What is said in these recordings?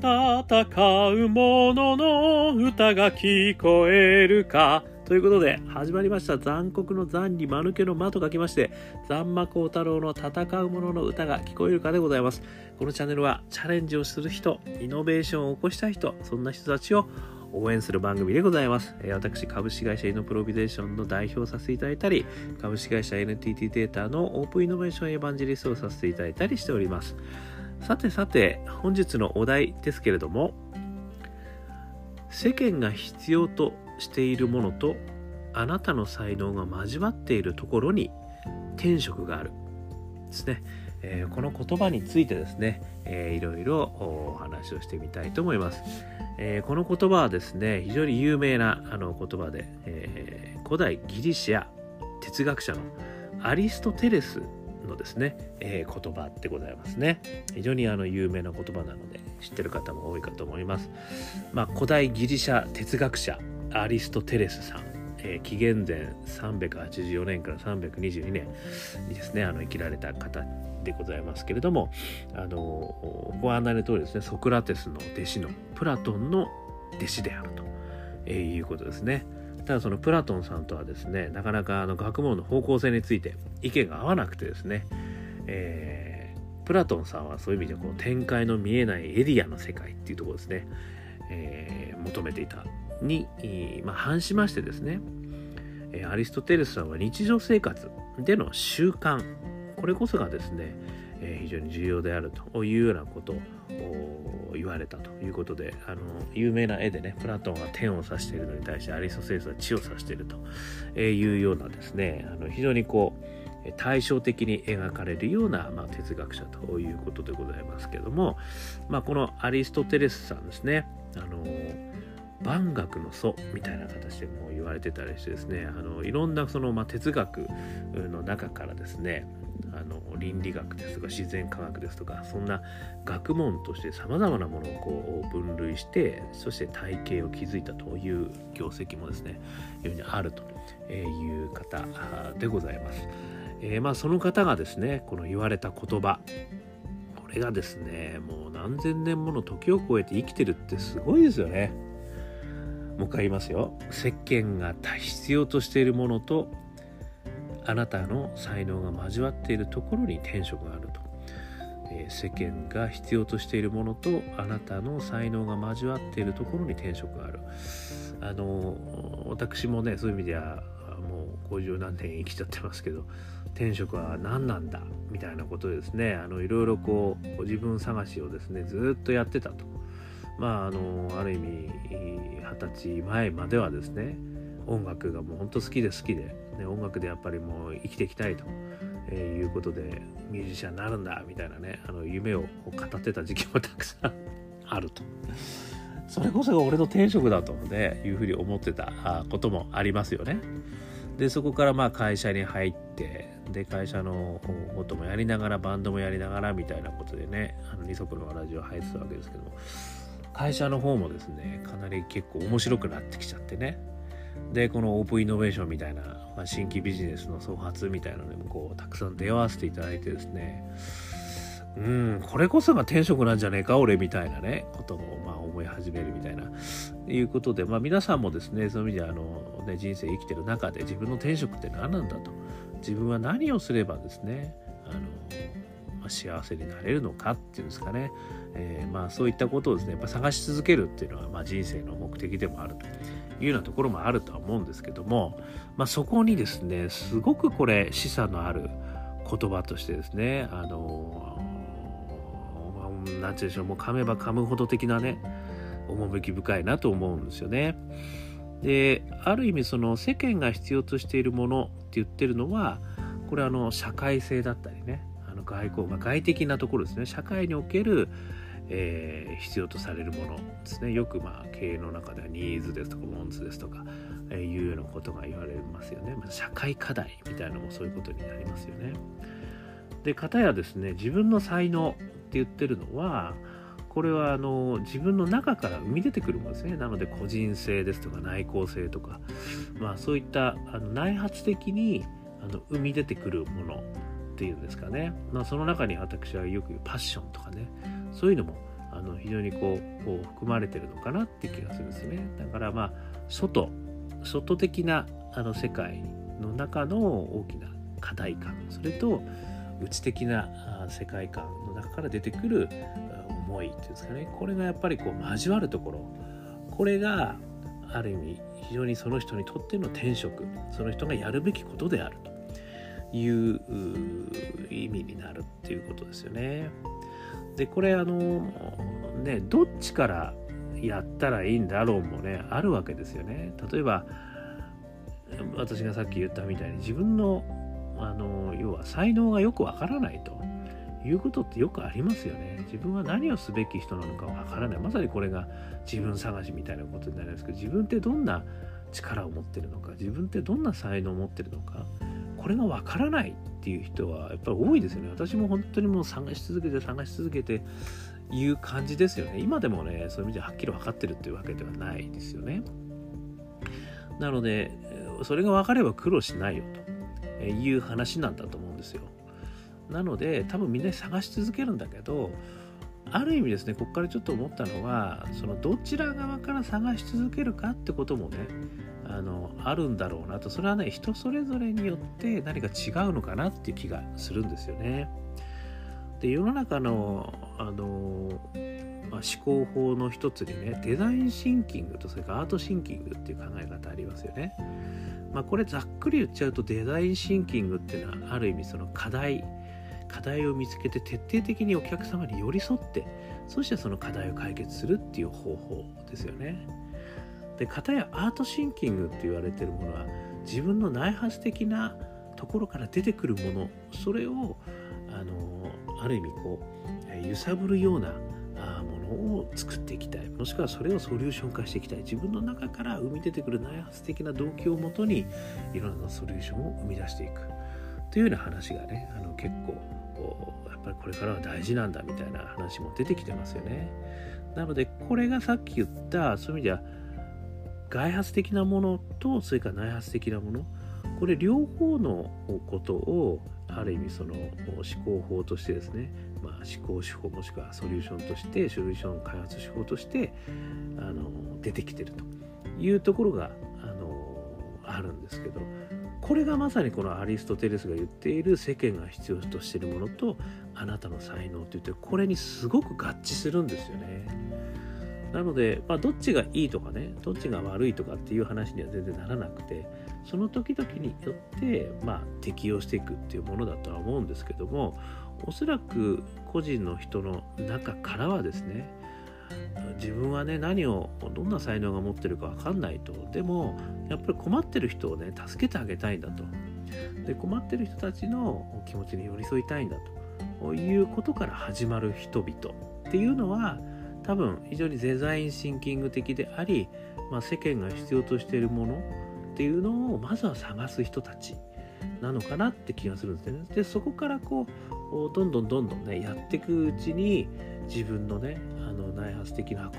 戦う者の歌が聞こえるか。ということで、始まりました。残酷の残に間抜けの間と書きまして、残魔高太郎の戦う者の歌が聞こえるかでございます。このチャンネルは、チャレンジをする人、イノベーションを起こした人、そんな人たちを応援する番組でございます。私、株式会社イノプロビゼーションの代表をさせていただいたり、株式会社 NTT データのオープンイノベーションエヴァンジェリストをさせていただいたりしております。さてさて、本日のお題ですけれども、世間が必要としているものとあなたの才能が交わっているところに天職がある。ですね、えー、この言葉についてですね、えー、いろいろお話をしてみたいと思います、えー、この言葉はですね非常に有名なあの言葉で、えー、古代ギリシア哲学者のアリストテレスのですね、えー、言葉でございますね非常にあの有名な言葉なので知ってる方も多いかと思いますまあ古代ギリシャ哲学者アリストテレスさんえー、紀元前384年から322年にですねあの生きられた方でございますけれどもあのご案内の通りですねソクラテスの弟子のプラトンの弟子であると、え、いうことですね。ただそのプラトンさんとはですねなかなかあの学問の方向性について意見が合わなくてですね、えー、プラトンさんはそういう意味でこう展開の見えないエリアの世界っていうところですね、えー、求めていたに、まあ、反しましてですね、アリストテレスさんは日常生活での習慣これこそがですね、え非常に重要であるというようなことを言われたということであの有名な絵でねプラトンは天を指しているのに対してアリストテレスは地を指しているというようなですねあの非常にこう対照的に描かれるような、まあ、哲学者ということでございますけども、まあ、このアリストテレスさんですねあの万学の祖みたいな形でも言われてたりしてですねあのいろんなその、まあ、哲学の中からですねあの倫理学ですとか自然科学ですとかそんな学問としてさまざまなものをこう分類してそして体系を築いたという業績もですね非常にあるという方でございます。えー、まあその方がですねこの言われた言葉これがですねもう何千年もの時を超えて生きてるってすごいですよね。もう一回言いますよ石鹸が必要としているものとあなたの才能が交わっているところに天職があると、えー、世間が必要としているものとあなたの才能が交わっているところに天職がある。あの私もねそういう意味ではもう50何年生きちゃってますけど天職は何なんだ？みたいなことですね。あのいろいろこう自分探しをですねずっとやってたと。まああのある意味二十歳前まではですね音楽がもうほんと好きで好きで、ね、音楽でやっぱりもう生きていきたいと、え、いうことでミュージシャンになるんだみたいなねあの夢を語ってた時期もたくさん あると。それこそが俺の天職だと、ね、いうふうに思ってたこともありますよね。でそこからまあ会社に入ってで会社のこともやりながらバンドもやりながらみたいなことでねあの二足のラジオ入ってたわけですけども会社の方もですねかなり結構面白くなってきちゃってねでこのオープンイノベーションみたいな、まあ、新規ビジネスの創発みたいなのにもこうたくさん出会わせていただいてですね。うんこれこそが転職なんじゃねえか俺みたいなねことをまあ思い始めるみたいないうことで、まあ、皆さんもですねそういう意味であの、ね、人生生きてる中で自分の転職って何なんだと。自分は何をすればですねあのまあ幸せになれるのかっていうんですかね、えー、まあそういったことをですねやっぱ探し続けるっていうのはまあ人生の目的でもあると。いうようなところもあるとは思うんですけども、まあ、そこにですねすごくこれ示唆のある言葉としてですねあの何て言うんでしょうもう噛めば噛むほど的なね趣深いなと思うんですよね。である意味その世間が必要としているものって言ってるのはこれあの社会性だったりねあの外交、まあ、外的なところですね社会における、えー、必要とされるものですね。よくまあ経営の中ではニーズですとかモンズですとか、えー、いうようなことが言われますよね、まあ、社会課題みたいなのもそういうことになりますよね。で片やですね自分の才能って言ってるのはこれはあの自分の中から生み出てくるものですね。なので個人性ですとか内向性とかまあそういったあの内発的にあの生み出てくるものっていうんですかね、まあ、その中に私はよく言うパッションとかね。そういうのもあの非常にこう含まれてるのかなって気がするんですね。だからまあ外外的なあの世界の中の大きな課題感それと内的な世界観の中から出てくる思いっていうんですかね。これがやっぱりこう交わるところ。これがある意味非常にその人にとっての転職。その人がやるべきことであるという意味になるっていうことですよね。でこれあのねどっちからやったらいいんだろうもねあるわけですよね。例えば私がさっき言ったみたいに自分のあの要は才能がよくわからないということってよくありますよね。自分は何をすべき人なのかわからない。まさにこれが自分探しみたいなことになりますけど、自分ってどんな力を持ってるのか、自分ってどんな才能を持ってるのか、これがわからないっていう人はやっぱり多いですよね。私も本当にもう探し続けて探し続けていう感じですよね。今でもね、そういう意味ではっきり分かってるっていうわけではないですよね。なので、それが分かれば苦労しないよという話なんだと思うんですよ。なので多分みんな探し続けるんだけどある意味ですねここからちょっと思ったのはそのどちら側から探し続けるかってこともねあのあるんだろうなとそれはね人それぞれによって何か違うのかなっていう気がするんですよね。で世の中のあの、まあ、思考法の一つにねデザインシンキングとそれからアートシンキングっていう考え方ありますよね。まあ、これざっくり言っちゃうとデザインシンキングっていうのはある意味その課題課題を見つけて徹底的にお客様に寄り添ってそしてその課題を解決するっていう方法ですよね。で片やアートシンキングって言われてるものは自分の内発的なところから出てくるものそれをあのある意味こう揺さぶるようなものを作っていきたい。もしくはそれをソリューション化していきたい。自分の中から生み出てくる内発的な動機をもとにいろんなソリューションを生み出していく。というような話がねあの結構やっぱりこれからは大事なんだみたいな話も出てきてますよね。なのでこれがさっき言ったそういう意味では外発的なものとそれから内発的なものこれ両方のことをある意味その思考法としてですね、まあ、思考手法もしくはソリューションとしてソリューション開発手法としてあの出てきてるというところがあのあるんですけどこれがまさにこのアリストテレスが言っている世間が必要としているものとあなたの才能といってこれにすごく合致するんですよね。なので、まあ、どっちがいいとかねどっちが悪いとかっていう話には全然ならなくてその時々によって、まあ、適用していくっていうものだとは思うんですけどもおそらく個人の人の中からはですね自分はね何をどんな才能が持ってるか分かんないと。でもやっぱり困ってる人をね助けてあげたいんだと。で困ってる人たちの気持ちに寄り添いたいんだと。いうことから始まる人々。っていうのは多分非常にデザインシンキング的であり、まあ、世間が必要としているもの。っていうのをまずは探す人たち。なのかなって気がするんですね。でそこからこうどんどんどんどんねやっていくうちに自分のねの内発的なこ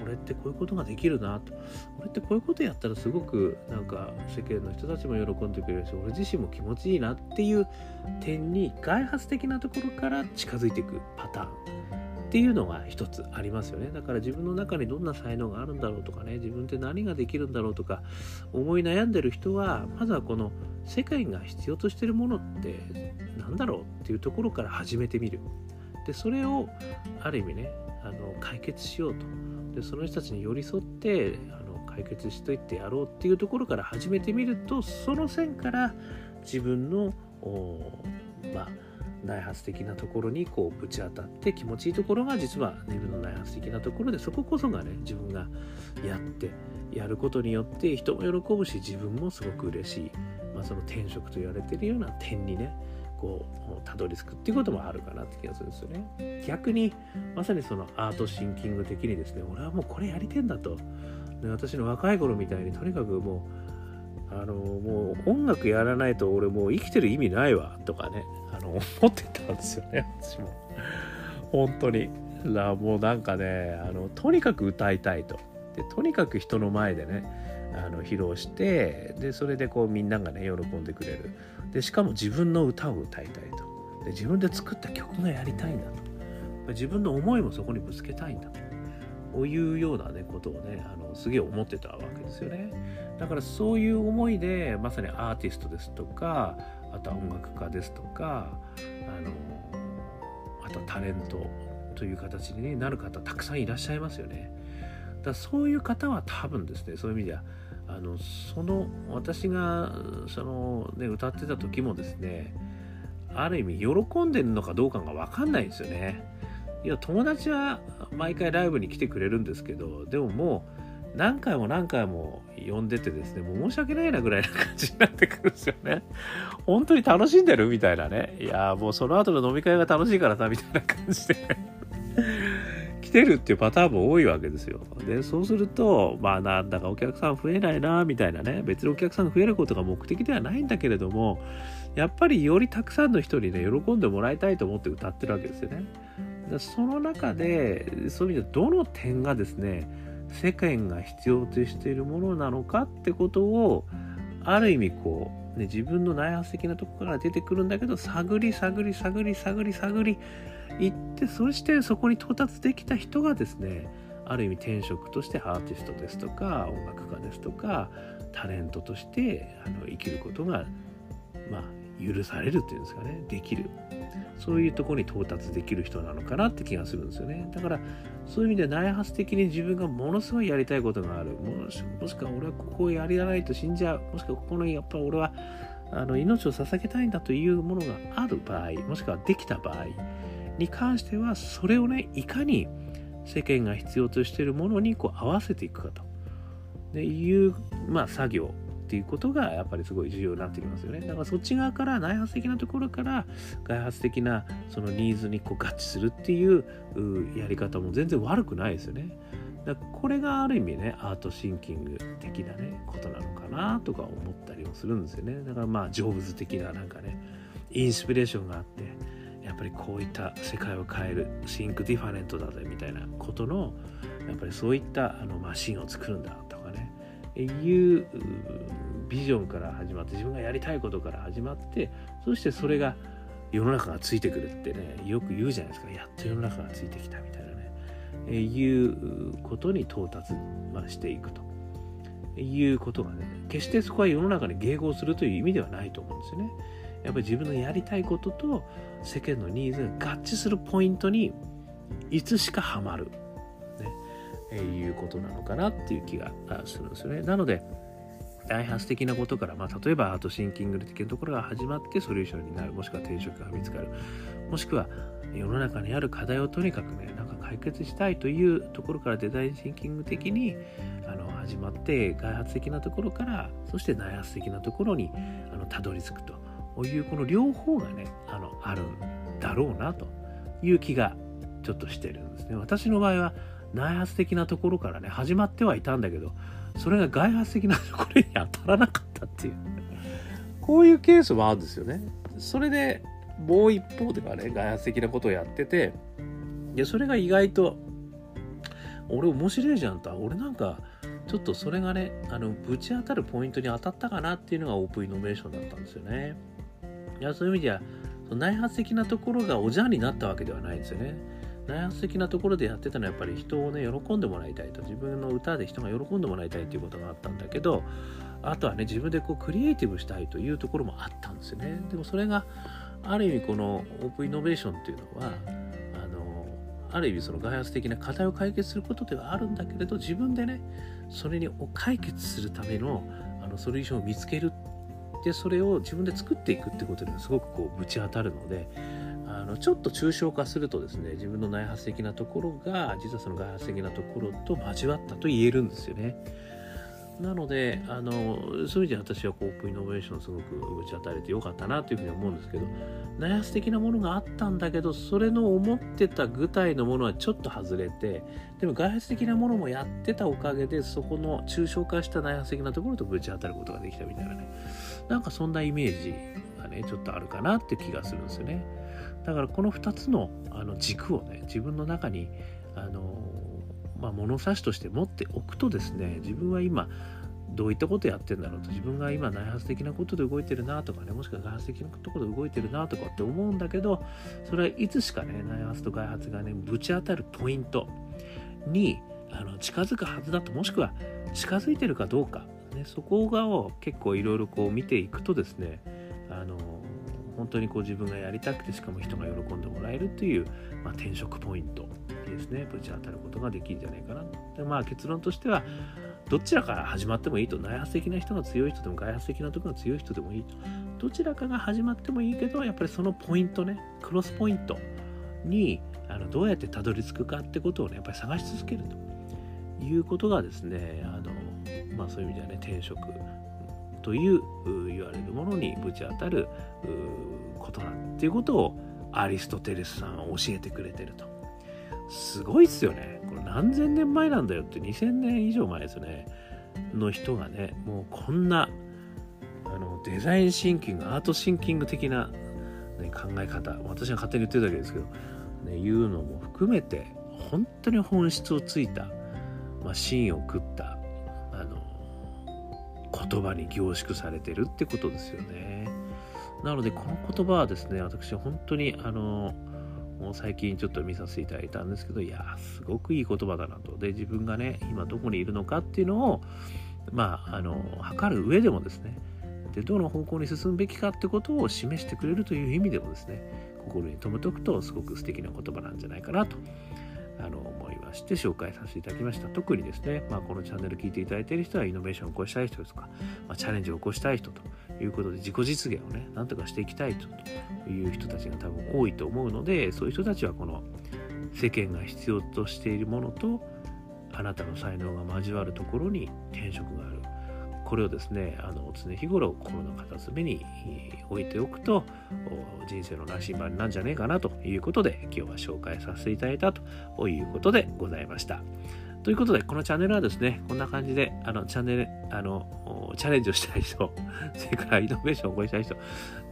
う俺ってこういうことができるなと俺ってこういうことやったらすごくなんか世間の人たちも喜んでくれるし俺自身も気持ちいいなっていう点に外発的なところから近づいていくパターンっていうのが一つありますよね。だから自分の中にどんな才能があるんだろうとかね自分って何ができるんだろうとか思い悩んでる人はまずはこの世界が必要としてるものって何だろうっていうところから始めてみる。でそれをある意味ねあの解決しようと。でその人たちに寄り添ってあの解決しといてやろうっていうところから始めてみるとその線から自分のまあ内発的なところにこうぶち当たって気持ちいいところが実は自分の内発的なところでそここそがね自分がやってやることによって人も喜ぶし自分もすごく嬉しい、まあ、その転職と言われてるような点にねこうたどり着くっていうこともあるかなって気がするんですよね。逆にまさにそのアートシンキング的にですね俺はもうこれやりてんだと。で私の若い頃みたいにとにかくもうあのもう音楽やらないと俺もう生きてる意味ないわとかねあの思ってたんですよね私も。本当に。だもうなんかねあのとにかく歌いたいと。でとにかく人の前でねあの披露してでそれでこうみんながね喜んでくれる。でしかも自分の歌を歌いたいと。で自分で作った曲がやりたいんだと。自分の思いもそこにぶつけたいんだと。いうようなねことをねあのすげえ思ってたわけですよね。だからそういう思いでまさにアーティストですとかあとは音楽家ですとかあのあとはタレントという形になる方たくさんいらっしゃいますよね。だそういう方は多分ですねそういう意味ではあのその私がその、ね、歌ってた時もですねある意味喜んでるのかどうかが分かんないんですよね。いや友達は毎回ライブに来てくれるんですけどでももう何回も何回も呼んでてですねもう申し訳ないなぐらいな感じになってくるんですよね。本当に楽しんでるみたいなね。いやもうその後の飲み会が楽しいからさみたいな感じでてるっていうパターンも多いわけですよ。でそうするとまあなんだかお客さん増えないなみたいなね別にお客さん増えることが目的ではないんだけれどもやっぱりよりたくさんの人にね喜んでもらいたいと思って歌ってるわけですよね。その中でそういう意味でどの点がですね世間が必要としているものなのかってことをある意味こう、ね、自分の内発的なとこから出てくるんだけど探り探り探り探り探り行ってそしてそこに到達できた人がですねある意味転職としてアーティストですとか音楽家ですとかタレントとしてあの生きることがまあ許されるっていうんですかねできる。そういうところに到達できる人なのかなって気がするんですよね。だからそういう意味で内発的に自分がものすごいやりたいことがある。もしもしくは俺はここをやりないと死んじゃう。もしくはここのやっぱ俺はあの命を捧げたいんだというものがある場合もしくはできた場合に関してはそれをねいかに世間が必要としているものにこう合わせていくかという、まあ、作業っていうことがやっぱりすごい重要になってきますよね。だからそっち側から内発的なところから外発的なそのニーズにこう合致するっていうやり方も全然悪くないですよね。だこれがある意味ねアートシンキング的なねことなのかなとか思ったりもするんですよね。だからまあジョブズ的ななんかねインスピレーションがあってっぱりこういった世界を変える Think Different だぜみたいなことのやっぱりそういったあのマシンを作るんだとかね。いうビジョンから始まって自分がやりたいことから始まってそしてそれが世の中がついてくるってねよく言うじゃないですかやっと世の中がついてきたみたいなね、えいうことに到達、ま、していくと。いうことがね決してそこは世の中に迎合するという意味ではないと思うんですよね。やっぱり自分のやりたいことと世間のニーズが合致するポイントにいつしかハマる、ね。えいうことなのかなっていう気がするんですよね。なので大発的なことから、まあ、例えばアートシンキング的なところが始まってソリューションになる。もしくは転職が見つかる。もしくは世の中にある課題をとにかくねなんか解決したいというところからデザインシンキング的にあの始まって外発的なところからそして内発的なところにあのたどり着くと。いうこの両方がねあのあるんだろうなという気がちょっとしてるんですね。私の場合は内発的なところからね始まってはいたんだけどそれが外発的なところに当たらなかったっていう。こういうケースもあるんですよね。それでもう一方ではね外発的なことをやっててでそれが意外と俺面白いじゃんと。俺なんかちょっとそれがねあのぶち当たるポイントに当たったかなっていうのがオープンイノベーションだったんですよね。いやそういう意味では内発的なところがおじゃんになったわけではないんですよね。内発的なところでやってたのはやっぱり人をね喜んでもらいたいと。自分の歌で人が喜んでもらいたいっていうことがあったんだけどあとはね自分でこうクリエイティブしたいというところもあったんですよね。でもそれがある意味このオープンイノベーションっていうのはあのある意味その外発的な課題を解決することではあるんだけれど自分でねそれに解決するためのあのソリューションを見つけるでそれを自分で作っていくってことにはすごくこうぶち当たるのであのちょっと抽象化するとですね自分の内発的なところが実はその外発的なところと交わったと言えるんですよね。なのであのそういう意味で私はオープンイノベーションすごくぶち当たれてよかったなというふうに思うんですけど内発的なものがあったんだけどそれの思ってた具体のものはちょっと外れてでも外発的なものもやってたおかげでそこの抽象化した内発的なところとぶち当たることができたみたいなねなんかそんなイメージがねちょっとあるかなって気がするんですよね。だからこの2つのあの軸をね自分の中にあのまあ、物差しとして持っておくとですね自分は今どういったことやってんだろうと自分が今内発的なことで動いてるなとかねもしくは外発的なところで動いてるなとかって思うんだけどそれはいつしかね内発と外発がねぶち当たるポイントにあの近づくはずだともしくは近づいてるかどうか、ね、そこがを結構いろいろこう見ていくとですねあの本当にこう自分がやりたくてしかも人が喜んでもらえるという、まあ、転職ポイントですねぶち当たることができるんじゃないかな。でまあ結論としてはどちらから始まってもいいと内発的な人が強い人でも外発的なところが強い人でもいいとどちらかが始まってもいいけどやっぱりそのポイントねクロスポイントにあのどうやってたどり着くかってことをねやっぱり探し続けるということがですねあまあそういう意味ではね転職という言われるものにぶち当たることだっていうことをアリストテレスさんは教えてくれてると。すごいっすよね。これ何千年前なんだよって2000年以上前ですよね。の人がね、もうこんなあのデザインシンキング、アートシンキング的な、ね、考え方、私が勝手に言ってるだけですけど、ね、いうのも含めて、本当に本質をついた、まあ、芯を食った言葉に凝縮されてるってことですよね。なのでこの言葉はですね私本当にあのもう最近ちょっと見させていただいたんですけどいやすごくいい言葉だなとで自分がね今どこにいるのかっていうのをまああの測る上でもですねでどの方向に進むべきかってことを示してくれるという意味でもですね心に留めておくとすごく素敵な言葉なんじゃないかなとあの思思いまして紹介させていただきました。特にですね、まあ、このチャンネル聞いていただいている人はイノベーションを起こしたい人ですとか、まあ、チャレンジを起こしたい人ということで自己実現をねなんとかしていきたいという人たちが多分多いと思うのでそういう人たちはこの世間が必要としているものとあなたの才能が交わるところに転職がある。これをですねあの常日頃心の片隅に置いておくと人生の羅針盤なんじゃねえかなということで今日は紹介させていただいたということでございました。ということで、このチャンネルはですね、こんな感じで、あの、チャンネル、あの、チャレンジをしたい人、それからイノベーションを起こしたい人、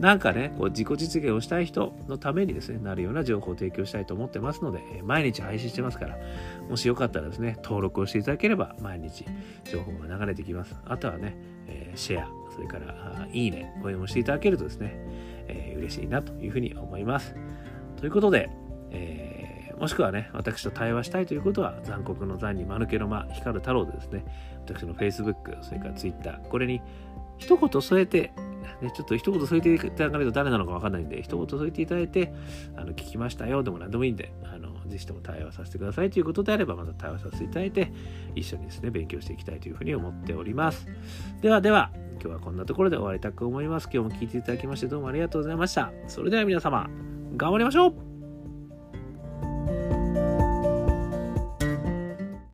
なんかね、こう自己実現をしたい人のためにですね、なるような情報を提供したいと思ってますので、毎日配信してますから、もしよかったらですね、登録をしていただければ、毎日情報が流れてきます。あとはね、え、シェア、それから、いいね、こういうのもしていただけるとですね、えー、嬉しいなというふうに思います。ということで、えーもしくはね、私と対話したいということは、残酷の残に間抜けの間、光る太郎でですね、私の Facebook、それから Twitter、これに一言添えて、ね、ちょっと一言添えていただかないと誰なのかわかんないんで、一言添えていただいて、あの聞きましたよでも何でもいいんで、あのぜひとも対話させてくださいということであれば、また対話させていただいて、一緒にですね、勉強していきたいというふうに思っております。ではでは、今日はこんなところで終わりたく思います。今日も聞いていただきましてどうもありがとうございました。それでは皆様、頑張りましょう